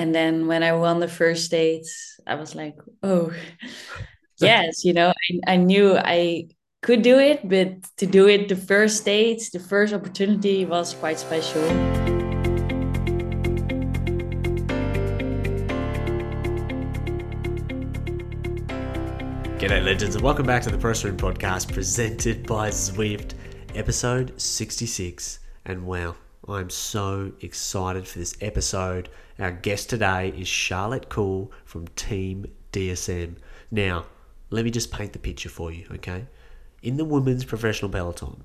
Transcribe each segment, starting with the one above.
and then when I won the first state, I was like, oh, yes, you know, I, I knew I could do it, but to do it the first state, the first opportunity was quite special. G'day, legends, and welcome back to the Press Room Podcast presented by Zwift, episode 66. And wow, I'm so excited for this episode. Our guest today is Charlotte Kool from Team DSM. Now, let me just paint the picture for you, okay? In the women's professional peloton,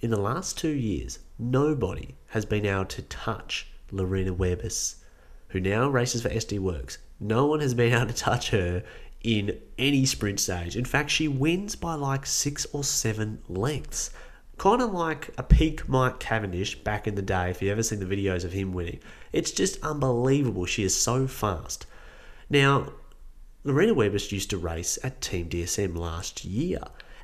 in the last two years, nobody has been able to touch Lorena Wiebes, who now races for SD Worx. No one has been able to touch her in any sprint stage. In fact, she wins by like six or seven lengths. Kind of like a peak Mike Cavendish back in the day, if you've ever seen the videos of him winning. It's just unbelievable. She is so fast. Now, Lorena Wiebes used to race at Team DSM last year,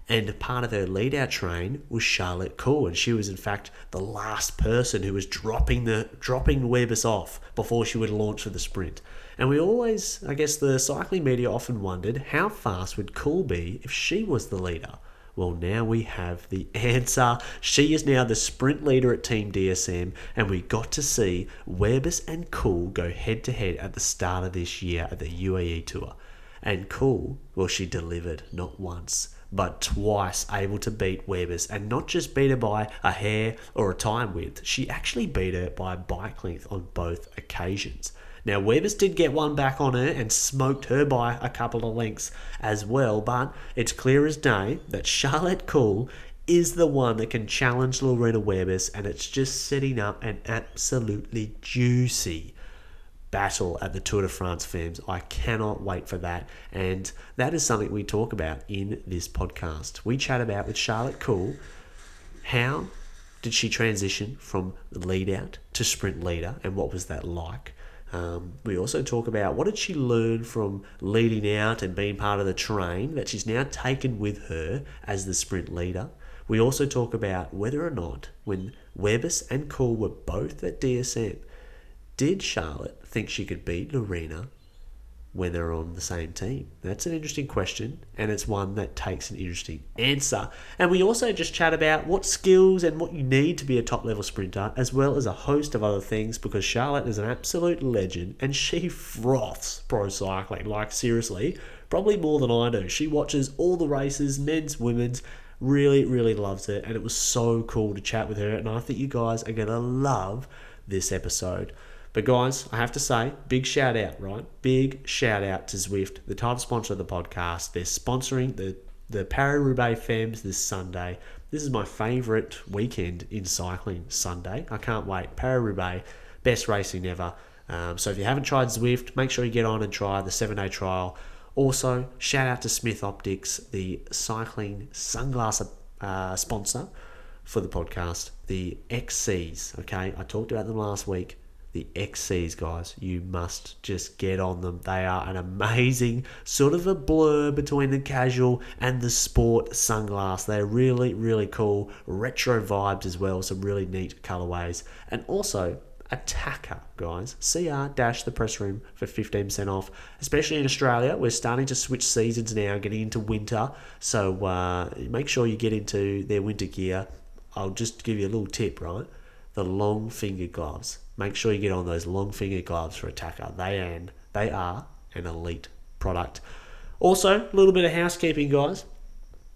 and part of her lead out train was Charlotte Kool, and she was in fact the last person who was dropping the dropping Wiebes off before she would launch for the sprint. And we always, I guess, the cycling media often wondered how fast would Kool be if she was the leader. Well, now we have the answer. She is now the sprint leader at Team DSM, and we got to see Wiebes and Kool go head to head at the start of this year at the UAE Tour. And Kool, well, she delivered not once, but twice able to beat Wiebes, and not just beat her by a hair or a time width, she actually beat her by a bike length on both occasions. Now, Wiebes did get one back on her and smoked her by a couple of lengths as well, but it's clear as day that Charlotte Kool is the one that can challenge Lorena Wiebes, and it's just setting up an absolutely juicy battle at the Tour de France Femmes. I cannot wait for that. And that is something we talk about in this podcast. We chat about with Charlotte Kool how did she transition from lead out to sprint leader and what was that like? Um, we also talk about what did she learn from leading out and being part of the train that she's now taken with her as the sprint leader. We also talk about whether or not when Wiebes and Kool were both at DSM, did Charlotte think she could beat Lorena when they're on the same team? That's an interesting question, and it's one that takes an interesting answer. And we also just chat about what skills and what you need to be a top level sprinter, as well as a host of other things, because Charlotte is an absolute legend and she froths pro cycling. Like, seriously, probably more than I do. She watches all the races, men's, women's. Really, really loves it, and it was so cool to chat with her. And I think you guys are gonna love this episode. But guys, I have to say, big shout out, right? Big shout out to Zwift, the title sponsor of the podcast. They're sponsoring the the Paris Roubaix Femmes this Sunday. This is my favourite weekend in cycling. Sunday, I can't wait. Paris Roubaix, best racing ever. Um, so if you haven't tried Zwift, make sure you get on and try the seven day trial. Also, shout out to Smith Optics, the cycling sunglass uh, sponsor for the podcast, the XCs. Okay, I talked about them last week. The XCs, guys, you must just get on them. They are an amazing sort of a blur between the casual and the sport sunglass. They're really, really cool. Retro vibes as well, some really neat colorways. And also, Attaquer, guys. CR dash the press room for 15% off. Especially in Australia, we're starting to switch seasons now, getting into winter. So uh, make sure you get into their winter gear. I'll just give you a little tip, right? The long finger gloves. Make sure you get on those long finger gloves for Attaquer. They and they are an elite product. Also, a little bit of housekeeping, guys.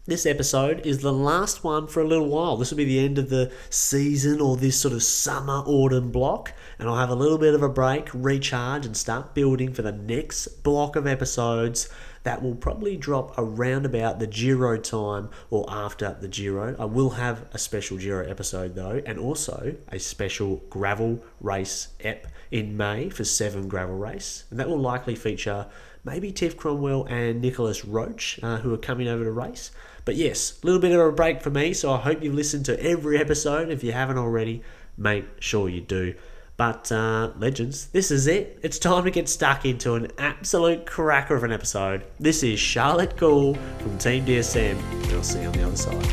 This episode is the last one for a little while. This will be the end of the season or this sort of summer autumn block, and I'll have a little bit of a break, recharge, and start building for the next block of episodes that will probably drop around about the Giro time or after the Giro. I will have a special Giro episode though, and also a special gravel race ep in May for seven gravel race, and that will likely feature maybe Tiff Cromwell and Nicolas Roche, uh, who are coming over to race. But yes, a little bit of a break for me, so I hope you've listened to every episode. If you haven't already, make sure you do. But uh, legends, this is it. It's time to get stuck into an absolute cracker of an episode. This is Charlotte Kool from Team DSM, and I'll see you on the other side.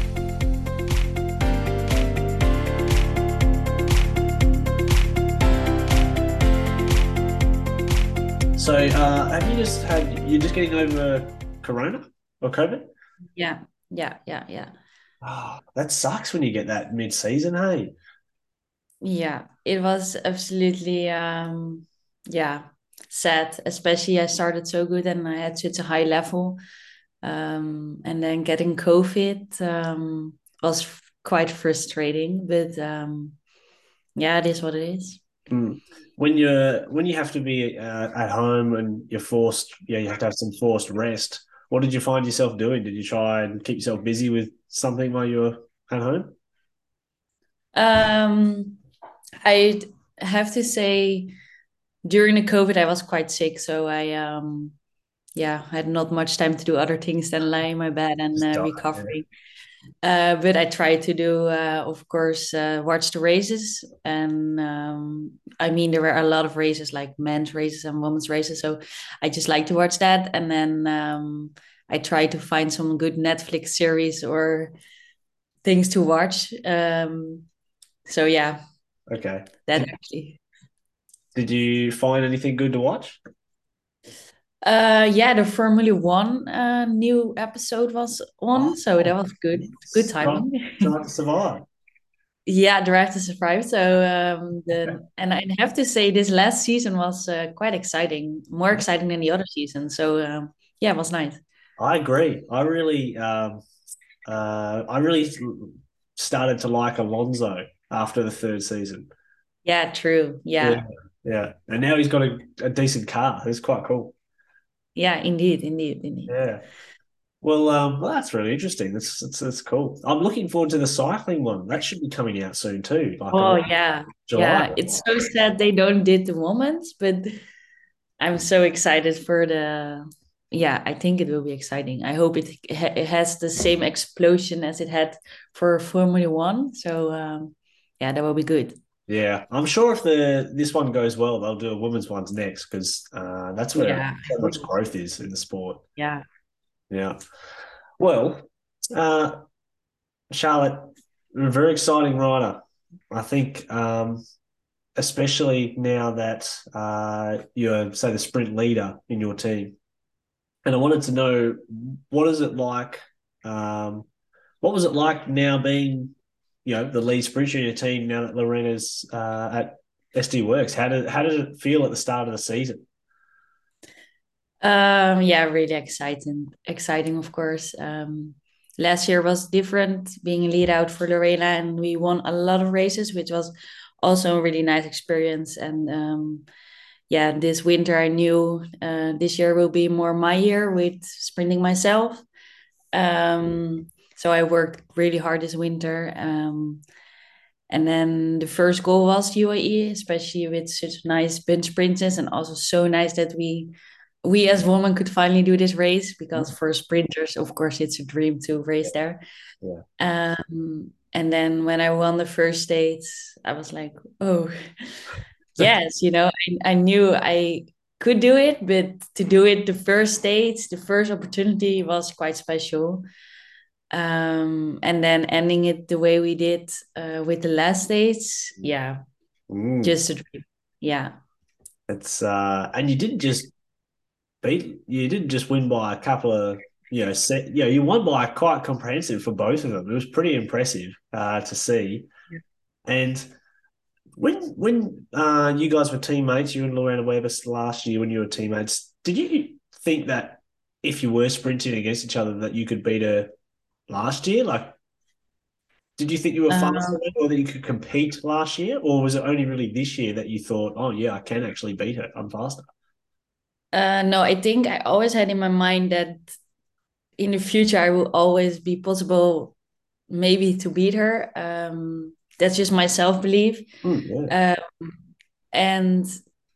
So, uh, have you just had? You're just getting over Corona or COVID? Yeah, yeah, yeah, yeah. Oh, that sucks when you get that mid-season, hey? Yeah, it was absolutely um yeah, sad. Especially I started so good and I had such a high level. Um and then getting COVID um was f- quite frustrating, but um yeah, it is what it is. Mm. When you're when you have to be uh, at home and you're forced, yeah, you have to have some forced rest. What did you find yourself doing? Did you try and keep yourself busy with something while you were at home? Um I have to say during the COVID I was quite sick, so I um yeah, I had not much time to do other things than lie in my bed and uh, recovering. Uh, but I tried to do, uh, of course, uh, watch the races. And um, I mean, there were a lot of races, like men's races and women's races. So I just like to watch that. And then um, I try to find some good Netflix series or things to watch. Um, so yeah, Okay. that actually. did you find anything good to watch? Uh, yeah, the Formula One uh, new episode was on, so that Oh, was good. Good. Timing. Drive to Survive. Yeah, Drive to Survive. So um, the and I have to say this last season was uh, quite exciting, more exciting than the other season. So um, yeah, it was nice. I agree. I really, um, uh, I really started to like Alonso after the third season. Yeah, true. Yeah, Yeah, yeah, and now he's got a, a decent car. It's quite cool. yeah, indeed, indeed, indeed. Yeah. Well, um, well, that's really interesting. That's, that's that's cool. I'm looking forward to the cycling one. That should be coming out soon too, like Oh yeah, July. yeah. It's so sad they don't did the moments, but I'm so excited for the. Yeah, I think it will be exciting. I hope it ha- it has the same explosion as it had for Formula One. So um, yeah, that will be good. Yeah, I'm sure if the this one goes well, they'll do a women's ones next because uh, that's where Yeah, so much growth is in the sport. yeah. Yeah. Well, uh, Charlotte, you're a very exciting rider. I think, um, especially now that uh, you're, say, the sprint leader in your team. And I wanted to know what is it like? Um, what was it like now being, you know, the lead sprinter in your team now that Lorena's uh, at SD Worx? How did how did it feel at the start of the season? Um, yeah, really exciting, exciting, of course. Um, last year was different, being lead out for Lorena, and we won a lot of races, which was also a really nice experience. And um, yeah, this winter I knew uh, this year will be more my year with sprinting myself. Um, so I worked really hard this winter. Um, and then the first goal was UAE, especially with such nice bunch sprinters, and also so nice that we we as women could finally do this race because for sprinters, of course, it's a dream to race there. Yeah. Um, and then when I won the first states, I was like, oh, yes, you know, I, I knew I could do it, but to do it the first states, the first opportunity was quite special. Um, and then ending it the way we did uh, with the last states, yeah, Mm. just a dream. Yeah. It's uh, and you didn't just beat. You didn't just win by a couple of you know set. You know, you won by quite comprehensive for both of them. It was pretty impressive uh, to see. Yeah. And when when uh, you guys were teammates, you and Lorena Wiebes last year when you were teammates, did you think that if you were sprinting against each other that you could beat her last year? Like, did you think you were faster Um, than or that you could compete last year, or was it only really this year that you thought, oh yeah, I can actually beat her. I'm faster. Uh, no, I think I always had in my mind that in the future I will always be possible, maybe to beat her. Um, that's just my self belief. Mm, yeah. Um, and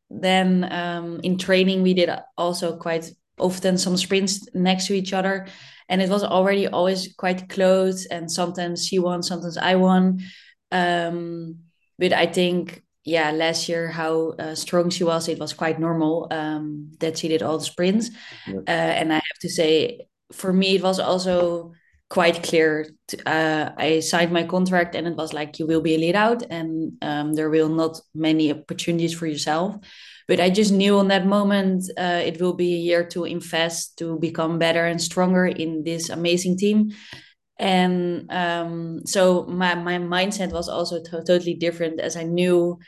then um, in training we did also quite often some sprints next to each other, and it was already always quite close. And sometimes she won, sometimes I won. Um, but I think yeah, last year how uh, strong she was, it was quite normal um, that she did all the sprints. Yeah. Uh, and I have to say, for me, it was also quite clear. To, uh, I signed my contract, and it was like you will be a lead out, and um, there will not many opportunities for yourself. but I just knew on that moment uh, it will be a year to invest to become better and stronger in this amazing team. And um, so my my mindset was also to- totally different as I knew,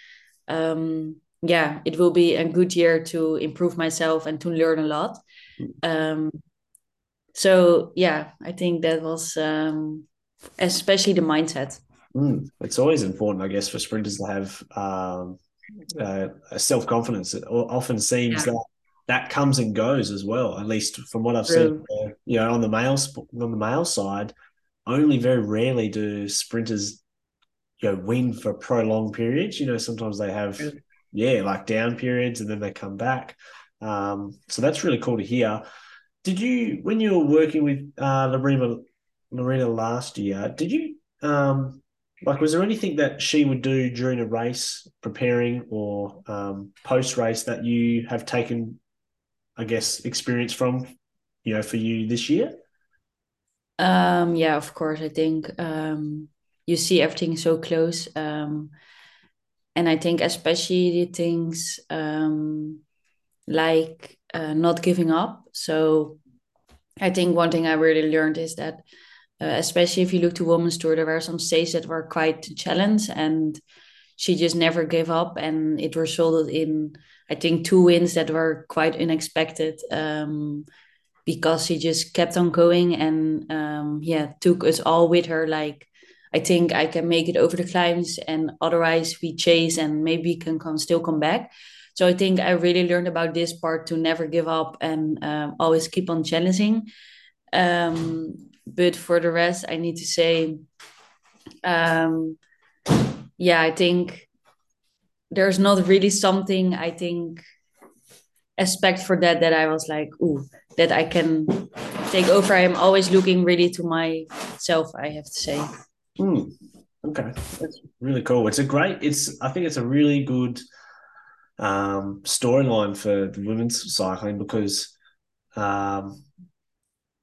um, yeah, it will be a good year to improve myself and to learn a lot. Um, so yeah, I think that was um, especially the mindset. Mm, it's always important, I guess, for sprinters to have um, uh, self confidence. It often seems yeah. that that comes and goes as well. At least from what I've True. seen, uh, you know, on the male on the male side, only very rarely do sprinters, you know, win for prolonged periods. You know, sometimes they have, yeah, like down periods, and then they come back. Um, so that's really cool to hear. Did you, when you were working with uh, Lorena, Lorena last year, did you um, like, was there anything that she would do during a race, preparing or um, post race that you have taken, I guess, experience from, you know, for you this year? Um, yeah, of course. I think um, you see everything so close. Um, and I think especially the things um, like uh, not giving up. So I think one thing I really learned is that uh, especially if you look to women's tour, there were some stages that were quite a challenge, and she just never gave up, and it resulted in I think two wins that were quite unexpected um, because she just kept on going and um, yeah took us all with her. Like I think I can make it over the climbs, and otherwise we chase and maybe can come still come back. So I think I really learned about this part to never give up and um, always keep on challenging. Um, but for the rest, I need to say, um, yeah, I think there's not really something I think aspect for that that I was like, ooh, that I can take over. I am always looking really to myself. I have to say. Mm, okay, that's really cool. It's a great. It's I think it's a really good um, storyline for the women's cycling because um,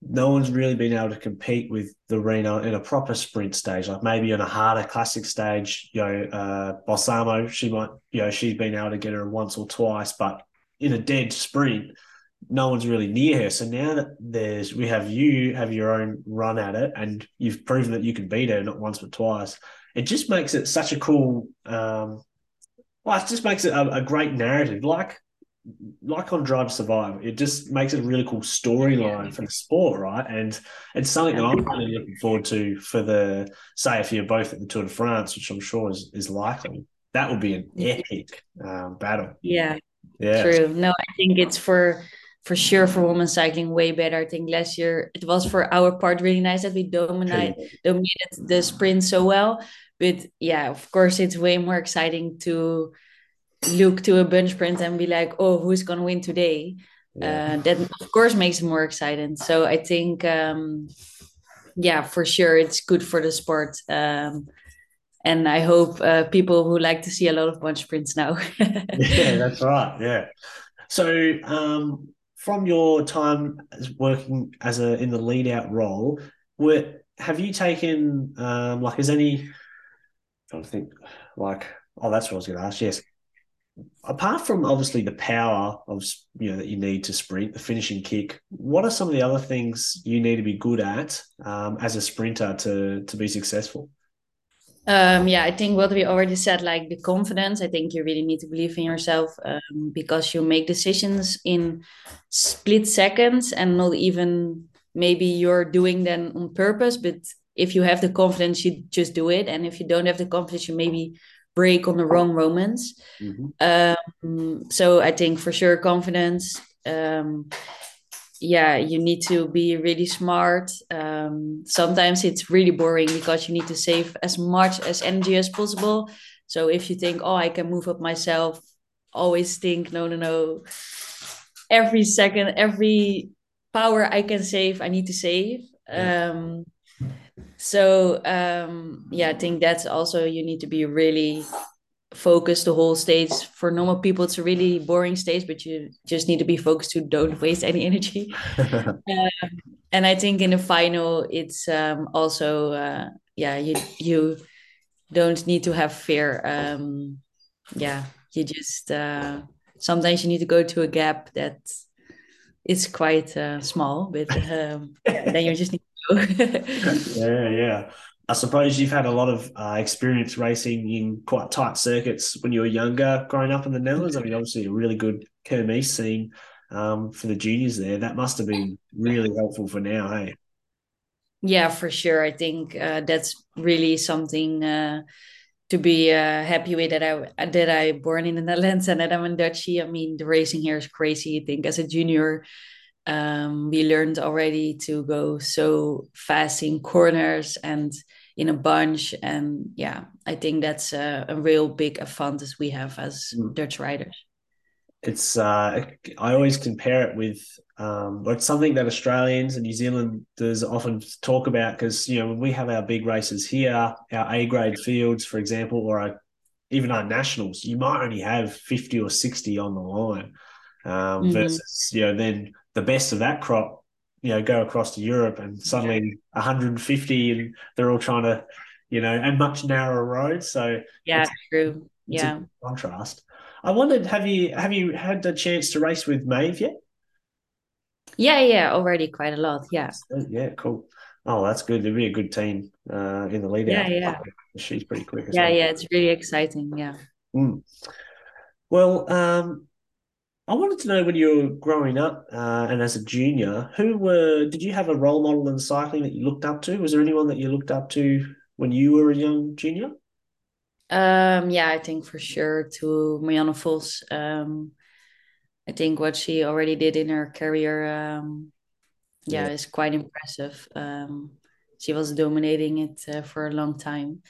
no one's really been able to compete with Lorena in a proper sprint stage, like maybe on a harder classic stage. You know, uh, Balsamo, she might, you know, she's been able to get her once or twice, but in a dead sprint, no one's really near her. So now that there's, we have you have your own run at it, and you've proven that you can beat her not once but twice. It just makes it such a cool. Um, well, it just makes it a, a great narrative, like like on Drive to Survive, it just makes it a really cool storyline yeah. for the sport, right? And it's something that I'm really looking forward to for the say if you're both at the Tour de France, which I'm sure is, is likely. That would be an epic um, battle. Yeah, yeah, true. No, I think it's for for sure for women cycling way better. I think last year it was for our part really nice that we dominated dominated the sprint so well. But yeah, of course, it's way more exciting to look to a bunch sprint and be like, oh, who's gonna win today? Yeah. Uh, that of course makes it more exciting. So I think, um, yeah, for sure, it's good for the sport. Um, and I hope uh, people who like to see a lot of bunch prints now. yeah, that's right. Yeah. So um, from your time as working as a in the lead out role, were have you taken um, like is any? Trying to think like oh that's what I was going to ask. Yes, apart from obviously the power of you know that you need to sprint, the finishing kick, what are some of the other things you need to be good at um, as a sprinter to to be successful? Um, yeah, I think what we already said, like the confidence. I think you really need to believe in yourself um, because you make decisions in split seconds and not even maybe you're doing them on purpose, but if you have the confidence, you just do it, and if you don't have the confidence, you maybe break on the wrong moments. Mm-hmm. Um, so I think for sure confidence. Um, yeah, you need to be really smart. Um, sometimes it's really boring because you need to save as much as energy as possible. So if you think, oh, I can move up myself, always think, no, no, no. Every second, every power I can save, I need to save. Yeah. Um, so um, yeah i think that's also you need to be really focused the whole stage for normal people it's a really boring stage but you just need to be focused to don't waste any energy um, and i think in the final it's um, also uh, yeah you you don't need to have fear um, yeah you just uh, sometimes you need to go to a gap that is quite uh, small, but um, then you just need. yeah, yeah. I suppose you've had a lot of uh, experience racing in quite tight circuits when you were younger, growing up in the Netherlands. I mean, obviously, a really good Kermesse scene um, for the juniors there. That must have been really helpful for now, hey? Yeah, for sure. I think uh, that's really something uh, to be uh, happy with that I that I born in the Netherlands and that I'm in Dutchy. I mean, the racing here is crazy. I think as a junior, um, we learned already to go so fast in corners and in a bunch, and yeah, I think that's a, a real big advantage we have as mm. Dutch riders it's uh, I always compare it with um, it's something that Australians and New Zealanders often talk about because you know when we have our big races here, our A grade fields, for example, or our, even our nationals, you might only have fifty or sixty on the line, um, mm-hmm. versus you know then the best of that crop, you know, go across to Europe and suddenly yeah. 150, and they're all trying to, you know, and much narrower roads. So yeah, true. yeah, contrast. I wondered, have you have you had the chance to race with Maeve yet? Yeah, yeah, already quite a lot. Yeah. Yeah, cool. Oh, that's good. It'd be a good team uh, in the lead yeah, out. Yeah, She's pretty quick. yeah, well. yeah. It's really exciting. Yeah. Mm. Well, um, I wanted to know when you were growing up uh, and as a junior, who were did you have a role model in cycling that you looked up to? Was there anyone that you looked up to when you were a young junior? Um, yeah, I think for sure to Marianne Vos. Um, I think what she already did in her career, um, yeah, yeah, is quite impressive. Um, she was dominating it uh, for a long time.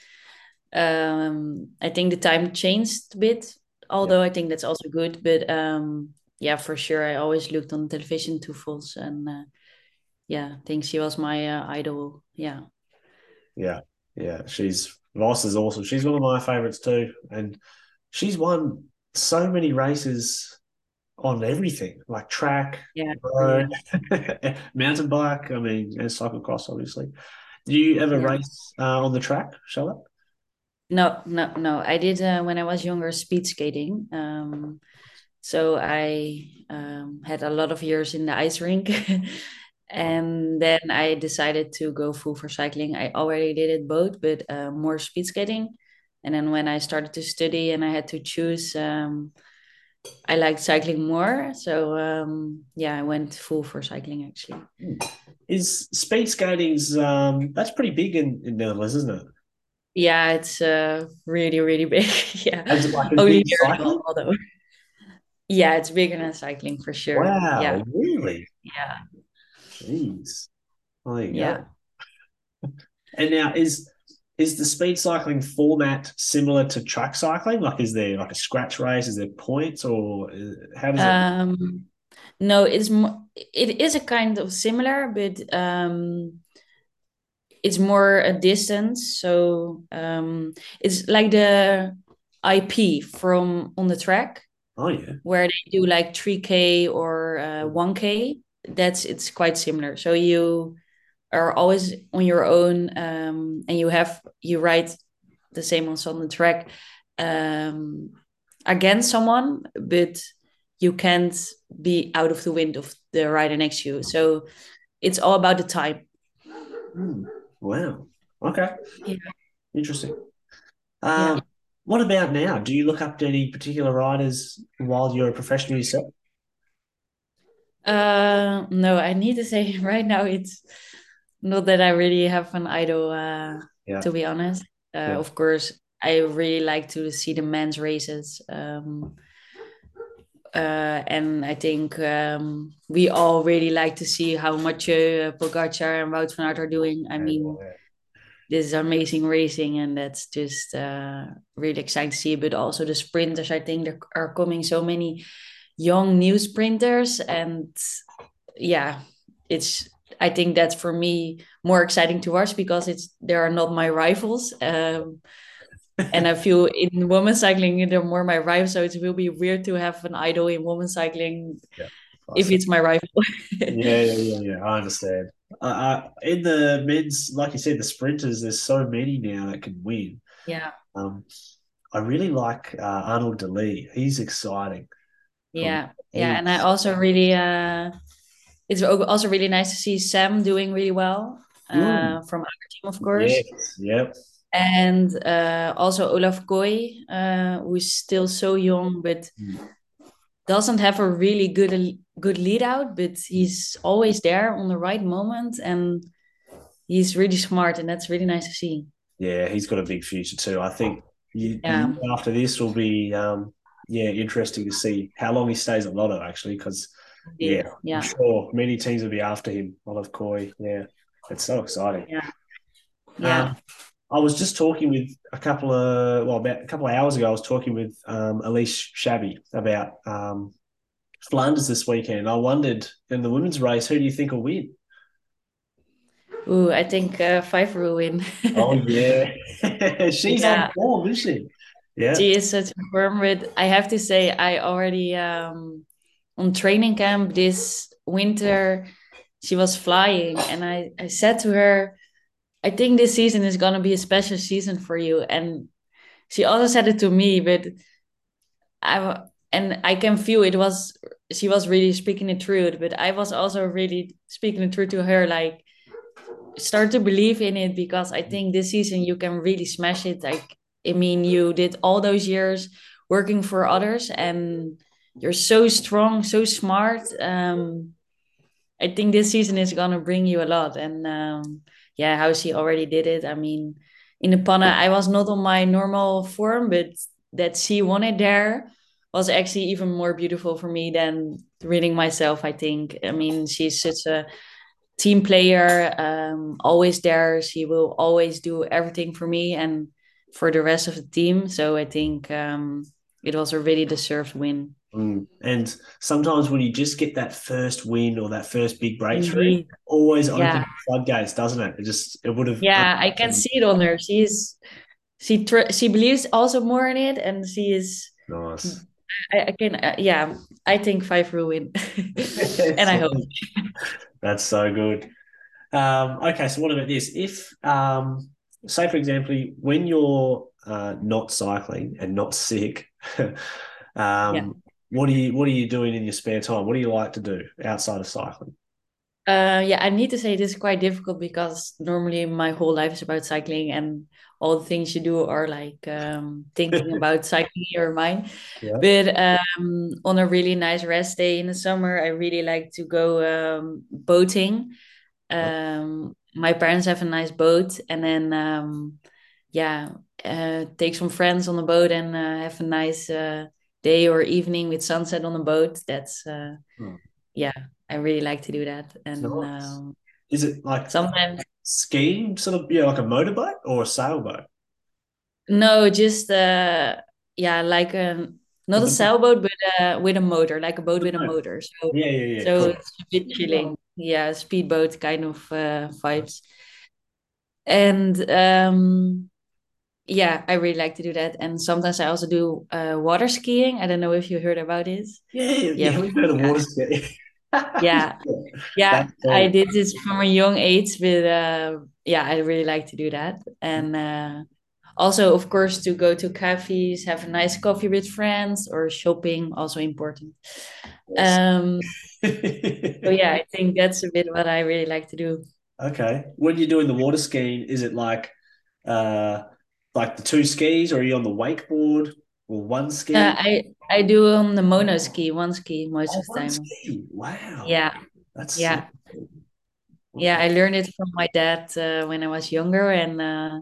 Um, I think the time changed a bit, although yeah. I think that's also good. But um, yeah, for sure, I always looked on television to Vos, and uh, yeah, I think she was my uh, idol. Yeah. Yeah, yeah, she's Vos is awesome. She's one of my favorites too, and she's won so many races on everything like track, yeah, road, mountain bike. I mean, and cyclocross, obviously. Do you ever yeah. race uh, on the track, Charlotte? No, no, no. I did uh, when I was younger speed skating. Um, so I um, had a lot of years in the ice rink. and then I decided to go full for cycling. I already did it both, but uh, more speed skating. And then when I started to study and I had to choose, um, I liked cycling more. So um, yeah, I went full for cycling actually. Is speed skating's um, that's pretty big in, in Netherlands, isn't it? Yeah, it's uh, really really big. yeah, like only although. Yeah, it's bigger than cycling for sure. Wow, yeah. really? Yeah. Jeez. Oh, yeah. and now is is the speed cycling format similar to track cycling? Like, is there like a scratch race? Is there points, or how does it um, it? No, it's it is a kind of similar, but um, it's more a distance. So um, it's like the IP from on the track. Oh yeah, where they do like three k or uh, one k that's it's quite similar. So you are always on your own, um, and you have you ride the same on the track um, against someone, but you can't be out of the wind of the rider next to you. So it's all about the time. Mm, wow. Okay. Yeah. Interesting. Um, yeah. What about now? Do you look up to any particular riders while you're a professional yourself? Uh, no, I need to say right now it's not that I really have an idol. Uh, yeah. to be honest. Uh, yeah. Of course, I really like to see the men's races. Um, uh, and I think um, we all really like to see how much uh, Pogacar and Wout van Aert are doing. I mean, this is amazing racing, and that's just uh, really exciting to see. But also the sprinters, I think there are coming so many young new sprinters and yeah it's i think that's for me more exciting to watch because it's they are not my rivals um, and i feel in women's cycling they're more my rivals so it will be weird to have an idol in women's cycling yeah, if it's my rival. Yeah yeah yeah yeah i understand. Uh, uh, in the men's like you said the sprinters there's so many now that can win. Yeah. Um i really like uh, arnaud de he's exciting. Yeah, yeah, and I also really, uh, it's also really nice to see Sam doing really well uh, mm. from our team, of course. Yes, yep. And uh, also Olav Kooij, uh, who's still so young, but mm. doesn't have a really good good lead out, but he's always there on the right moment, and he's really smart, and that's really nice to see. Yeah, he's got a big future too. I think you, yeah. after this will be um, yeah interesting to see how long he stays at Lotto actually because yeah, yeah, I'm sure many teams will be after him. Olav Kooij, yeah, it's so exciting. Yeah, yeah. Um, I was just talking with a couple of well about a couple of hours ago. I was talking with um, Elise Chabbey about um, Flanders this weekend. I wondered in the women's race, who do you think will win? Ooh, I think uh, Pfeiffer will win. oh yeah, she's yeah. on form, isn't she? Yeah, she is such a firm. With I have to say, I already um, on training camp this winter, she was flying, and I I said to her, I think this season is gonna be a special season for you, and she also said it to me, but I and I can feel it was she was really speaking the truth, but I was also really speaking the truth to her, like start to believe in it because I think this season you can really smash it. Like, I mean, you did all those years working for others and you're so strong, so smart. Um, I think this season is gonna bring you a lot. And um, yeah, how she already did it. I mean, in the Panne, I was not on my normal form, but that she won it there was actually even more beautiful for me than reading myself. I think. I mean, she's such a team player, um, always there. She will always do everything for me and for the rest of the team. So I think um, it was a really deserved win. Mm. And sometimes when you just get that first win or that first big breakthrough, mm-hmm. always opens yeah. floodgates, doesn't it? It just it would have. Yeah, I can see it on her. She's she tr- she believes also more in it, and she is nice. I, I can uh, yeah. I think Pfeiffer will win, and I hope. That's so good. Um, okay, so what about this? If, um, say, for example, when you're uh, not cycling and not sick, um, yeah. What are you what are you doing in your spare time? What do you like to do outside of cycling? Uh, yeah, I need to say this is quite difficult because normally my whole life is about cycling and all the things you do are like um, thinking about cycling in your mind. Yeah. But um, on a really nice rest day in the summer, I really like to go um, boating. Um, my parents have a nice boat, and then um, yeah, uh, take some friends on the boat and uh, have a nice uh, day or evening with sunset on the boat. That's uh, hmm. yeah, I really like to do that. And nice. um, is it like sometimes skiing, sort of yeah, like a motorboat or a sailboat? No, just uh, yeah, like a not a sailboat, but uh, with a motor, like a boat with a motor. So yeah, yeah, yeah. So cool. it's a bit chilling. Yeah, speedboat kind of uh, vibes. And um, yeah, I really like to do that. And sometimes I also do uh, water skiing. I don't know if you heard about it. Yeah, yeah, yeah. we've heard of water skiing yeah yeah i did this from a young age but uh, yeah i really like to do that and uh, also of course to go to cafes have a nice coffee with friends or shopping also important um so yeah i think that's a bit what i really like to do okay when you're doing the water skiing is it like uh like the two skis or are you on the wakeboard or one ski uh, i I do on the mono ski, one ski most oh, of the time. Ski. Wow. Yeah. That's yeah. So cool. Yeah, I learned it from my dad uh, when I was younger, and uh,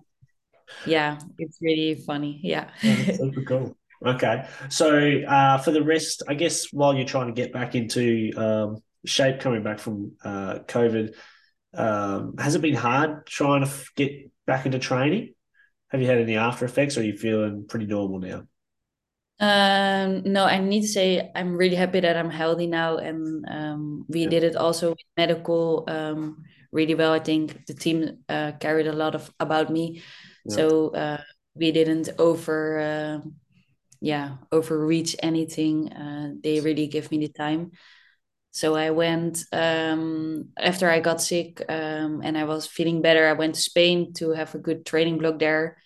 yeah, it's really funny. Yeah. oh, super cool. Okay, so uh, for the rest, I guess while you're trying to get back into um, shape, coming back from uh, COVID, um, has it been hard trying to f- get back into training? Have you had any after effects, or are you feeling pretty normal now? Um, no, I need to say I'm really happy that I'm healthy now, and um, we yeah. did it also with medical um, really well. I think the team uh, carried a lot of about me, yeah. so uh, we didn't over, uh, yeah, overreach anything. Uh, they really give me the time. So I went um, after I got sick um, and I was feeling better. I went to Spain to have a good training block there,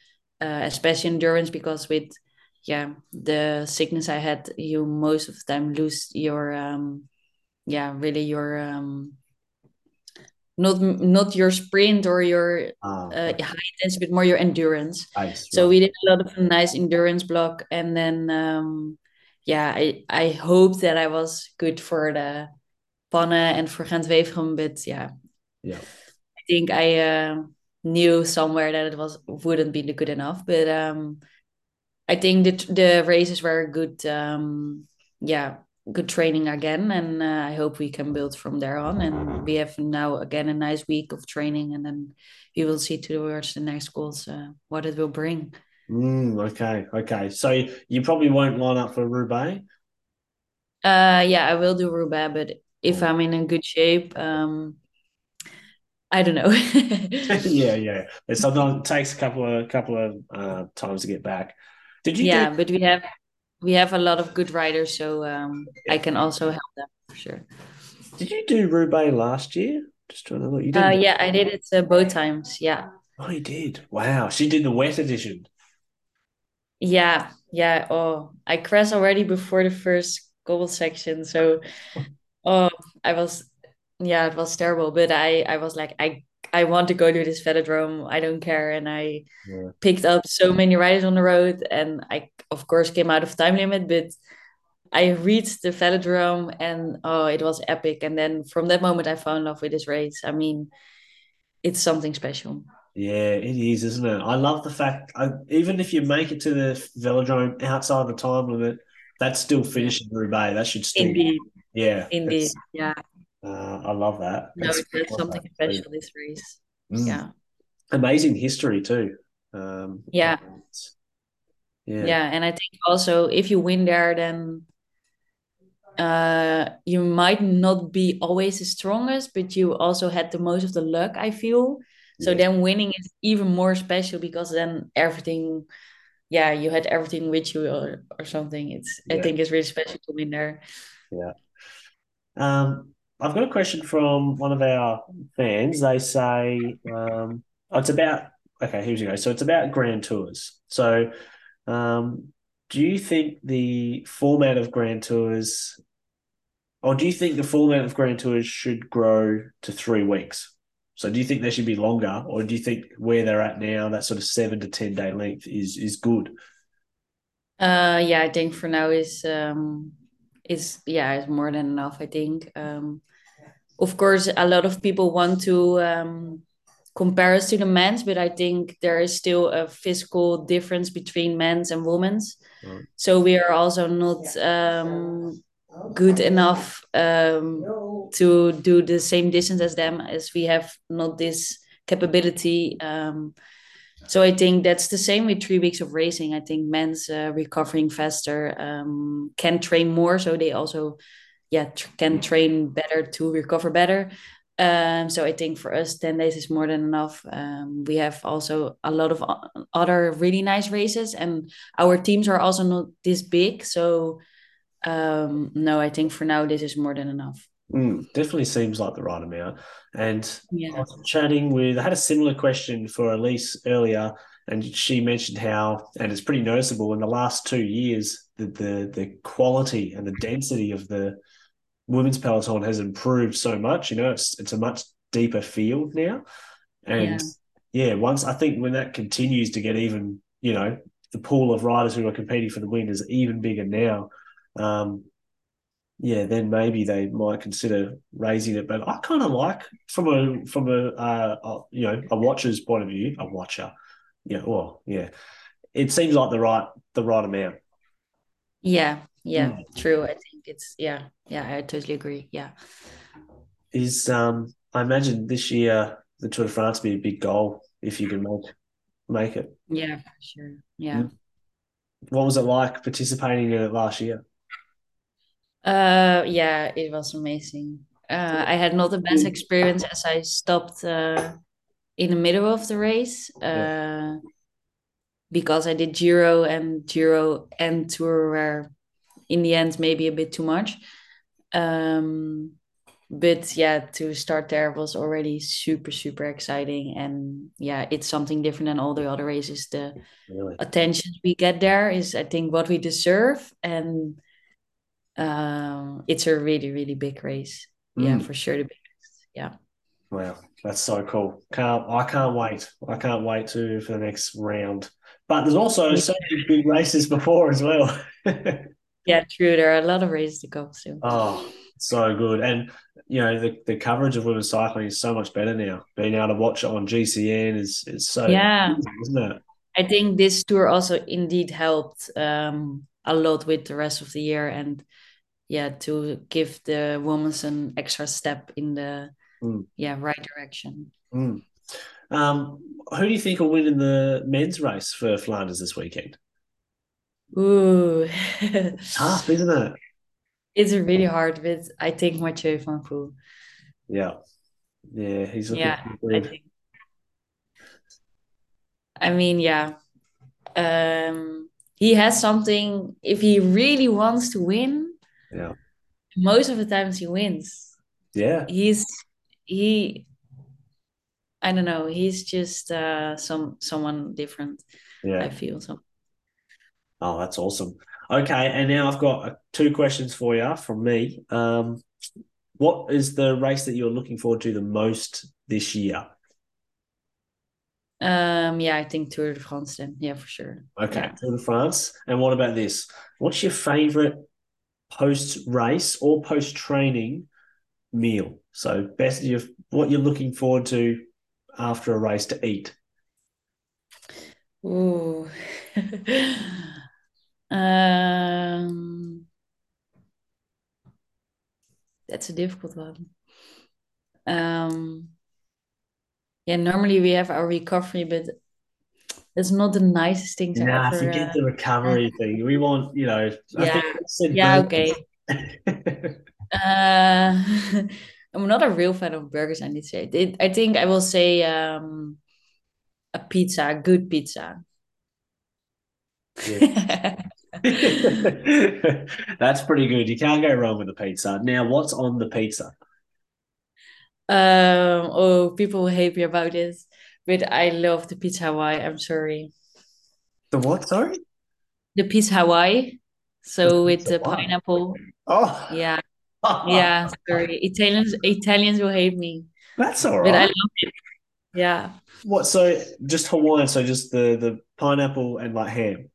uh, especially endurance because with yeah, the sickness I had, you most of the time lose your um, yeah, really your um, not not your sprint or your uh, high intensity, but more your endurance. Nice, so we did a lot of nice endurance block, and then um, yeah, I I hope that I was good for the Panne and for Gent-Wevelgem, but yeah, yeah, I think I uh, knew somewhere that it was wouldn't be good enough, but um, I think the the races were good. Um, yeah, good training again and uh, i hope we can build from there on and we have now again a nice week of training and then we will see towards the next goals uh, what it will bring mm, okay okay so you probably won't line up for roubaix uh yeah i will do roubaix but if i'm in a good shape um I don't know. yeah, yeah. It sometimes takes a couple of couple of uh, times to get back. Did you? Yeah, do- but we have we have a lot of good riders, so um, I can also help them for sure. Did you do Roubaix last year? Just trying to look. You did. Uh, yeah, I did it uh, both times. Yeah. Oh, you did. Wow, she did the wet edition. Yeah, yeah. Oh, I crashed already before the first goal section, so oh, I was yeah, it was terrible. But I I was like I I want to go to this velodrome. I don't care. And I yeah. picked up so many riders on the road. And I, of course, came out of time limit, but I reached the velodrome and oh, it was epic. And then from that moment, I fell in love with this race. I mean, it's something special. Yeah, it is, isn't it? I love the fact, I, even if you make it to the velodrome outside the time limit, that's still finishing Roubaix. That should still, indeed, yeah, indeed, yeah. Uh, I love that. No, it's something special this race. Mm. Yeah. Amazing history too. Um, yeah. Yeah. Yeah. And I think also if you win there, then uh, you might not be always the strongest, but you also had the most of the luck, I feel. So then winning is even more special because then everything, yeah, you had everything with you or, or something. It's yeah. I think it's really special to win there. Yeah. Um, I've got a question from one of our fans. They say um, oh, it's about okay. Here we go. So it's about grand tours. So, um, do you think the format of grand tours, or do you think the format of grand tours should grow to three weeks? So, do you think they should be longer, or do you think where they're at now, that sort of seven to ten day length, is is good? Uh, yeah, I think for now is um is yeah is more than enough i think um of course a lot of people want to um compare us to the men's but i think there is still a physical difference between men's and women's mm. so we are also not um good enough um to do the same distance as them as we have not this capability um so I think that's the same with three weeks of racing. I think men's uh, recovering faster, um, can train more, so they also, yeah, tr- can train better to recover better. Um, so I think for us, ten days is more than enough. Um, we have also a lot of other really nice races, and our teams are also not this big. So um, no, I think for now this is more than enough. Mm, definitely seems like the right amount. And yeah. I was chatting with, I had a similar question for Elise earlier, and she mentioned how, and it's pretty noticeable in the last two years, that the the quality and the density of the women's peloton has improved so much. You know, it's it's a much deeper field now, and yeah, yeah once I think when that continues to get even, you know, the pool of riders who are competing for the win is even bigger now. Um, yeah, then maybe they might consider raising it. But I kind of like from a from a, uh, a, you know a watcher's point of view, a watcher. Yeah, well, yeah, it seems like the right the right amount. Yeah, yeah, mm. true. I think it's yeah, yeah. I totally agree. Yeah. Is um, I imagine this year the Tour de France be a big goal if you can make make it. Yeah, for sure. Yeah. Mm. What was it like participating in it last year? Uh, yeah, it was amazing. Uh, I had not the best experience as I stopped uh, in the middle of the race uh, because I did Giro and Giro and Tour were in the end maybe a bit too much. Um, but yeah, to start there was already super, super exciting. And yeah, it's something different than all the other races. The Really? attention we get there is, I think, what we deserve. And um, it's a really, really big race. Yeah, Mm. for sure. The biggest. Yeah. Wow, that's so cool. Can't I can't wait. I can't wait to for the next round. But there's also Yeah. so many big races before as well. Yeah, true. There are a lot of races to go soon. Oh, so good. And you know, the, the coverage of women's cycling is so much better now. Being able to watch it on GCN is is so Yeah. easy, isn't it? I think this tour also indeed helped um, a lot with the rest of the year and yeah, to give the women an extra step in the Mm. yeah right direction. Mm. Um, who do you think will win in the men's race for Flanders this weekend? Ooh, Tough, isn't it? it's a really hard, but I think Mathieu van Poel. Yeah. Yeah, he's looking Yeah, I think. I mean, yeah. Um, he has something. If he really wants to win, Yeah. most of the times he wins. Yeah. He's he. I don't know. He's just uh, some someone different. Yeah. I feel so. Oh, that's awesome. Okay, and now I've got uh, two questions for you from me. Um, what is the race that you're looking forward to the most this year? Um, yeah, I think Tour de France then. Yeah, for sure. Okay, Yeah. Tour de France. And what about this? What's your favorite post race or post training meal? So, best you what you're looking forward to after a race to eat. Ooh. um, that's a difficult one. Um, yeah, normally we have our recovery, but it's not the nicest thing to Nah, ever. forget Uh, the recovery thing. We want, you know, yeah, yeah, okay. Uh, I'm not a real fan of burgers, I need to say. It, I think I will say um, a pizza, a good pizza. Yeah. That's pretty good. You can't go wrong with a pizza. Now, what's on the pizza? Um, oh, people will hate me about this, but I love the pizza Hawaii. I'm sorry. The what? Sorry? The pizza Hawaii. So with the pineapple. Oh, Yeah, yeah, sorry. Italians Italians will hate me, that's all but I love it. Yeah. What? So just Hawaiian? So just the the pineapple and like ham.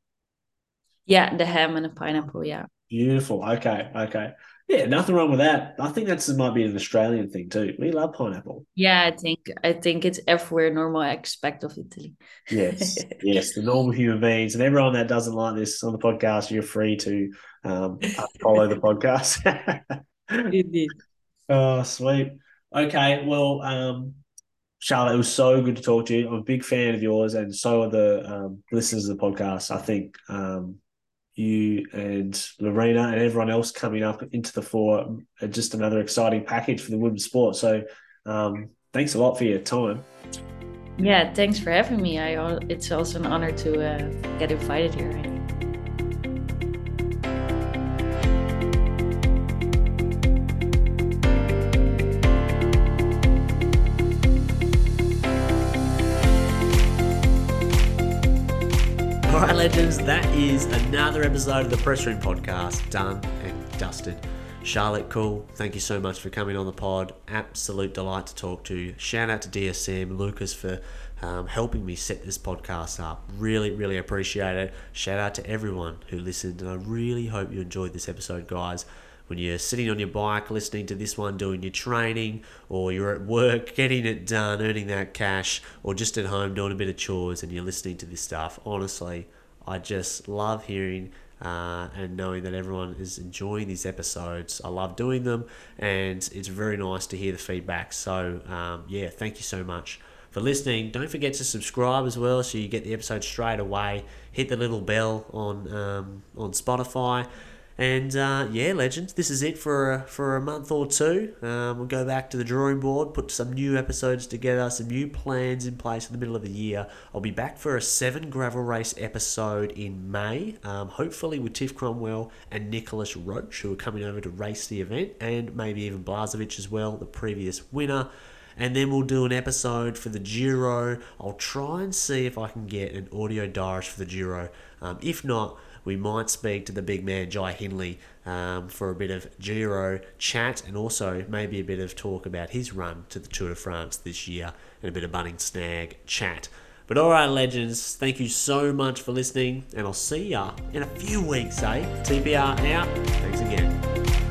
Yeah, the ham and the pineapple, yeah. Beautiful. Okay. Okay. Yeah, nothing wrong with that. I think that's might be an Australian thing too. We love pineapple. Yeah, I think I think it's everywhere normal aspect of Italy. Yes, yes, the normal human beings and everyone that doesn't like this on the podcast, you're free to um, follow the podcast. Indeed. oh, sweet. Okay, well, um, Charlotte, it was so good to talk to you. I'm a big fan of yours, and so are the um, listeners of the podcast. I think um, you and Lorena and everyone else coming up into the fore just another exciting package for the women's sport. So, um, thanks a lot for your time. Yeah, thanks for having me. I it's also an honor to uh, get invited here. Legends, that is another episode of the Press Room Podcast done and dusted. Charlotte, Kool. Thank you so much for coming on the pod. Absolute delight to talk to you. Shout out to DSM, Lucas for um, helping me set this podcast up. Really, really appreciate it. Shout out to everyone who listened, and I really hope you enjoyed this episode, guys. When you're sitting on your bike listening to this one, doing your training, or you're at work getting it done, earning that cash, or just at home doing a bit of chores and you're listening to this stuff, honestly, I just love hearing uh, and knowing that everyone is enjoying these episodes. I love doing them, and it's very nice to hear the feedback. So, um, yeah, thank you so much for listening. Don't forget to subscribe as well, so you get the episode straight away. Hit the little bell on um, on Spotify. And uh, yeah, legends, this is it for a, for a month or two. Um, we'll go back to the drawing board, put some new episodes together, some new plans in place in the middle of the year. I'll be back for a seven gravel race episode in May, um, hopefully with Tiff Cromwell and Nicolas Roche, who are coming over to race the event, and maybe even Blazovic as well, the previous winner and then we'll do an episode for the Giro. I'll try and see if I can get an audio diarist for the Giro. Um, if not, we might speak to the big man Jai Hindley um, for a bit of Giro chat and also maybe a bit of talk about his run to the Tour de France this year and a bit of Bunning Snag chat. But all right, legends, thank you so much for listening, and I'll see ya in a few weeks, eh? TPR out. Thanks again.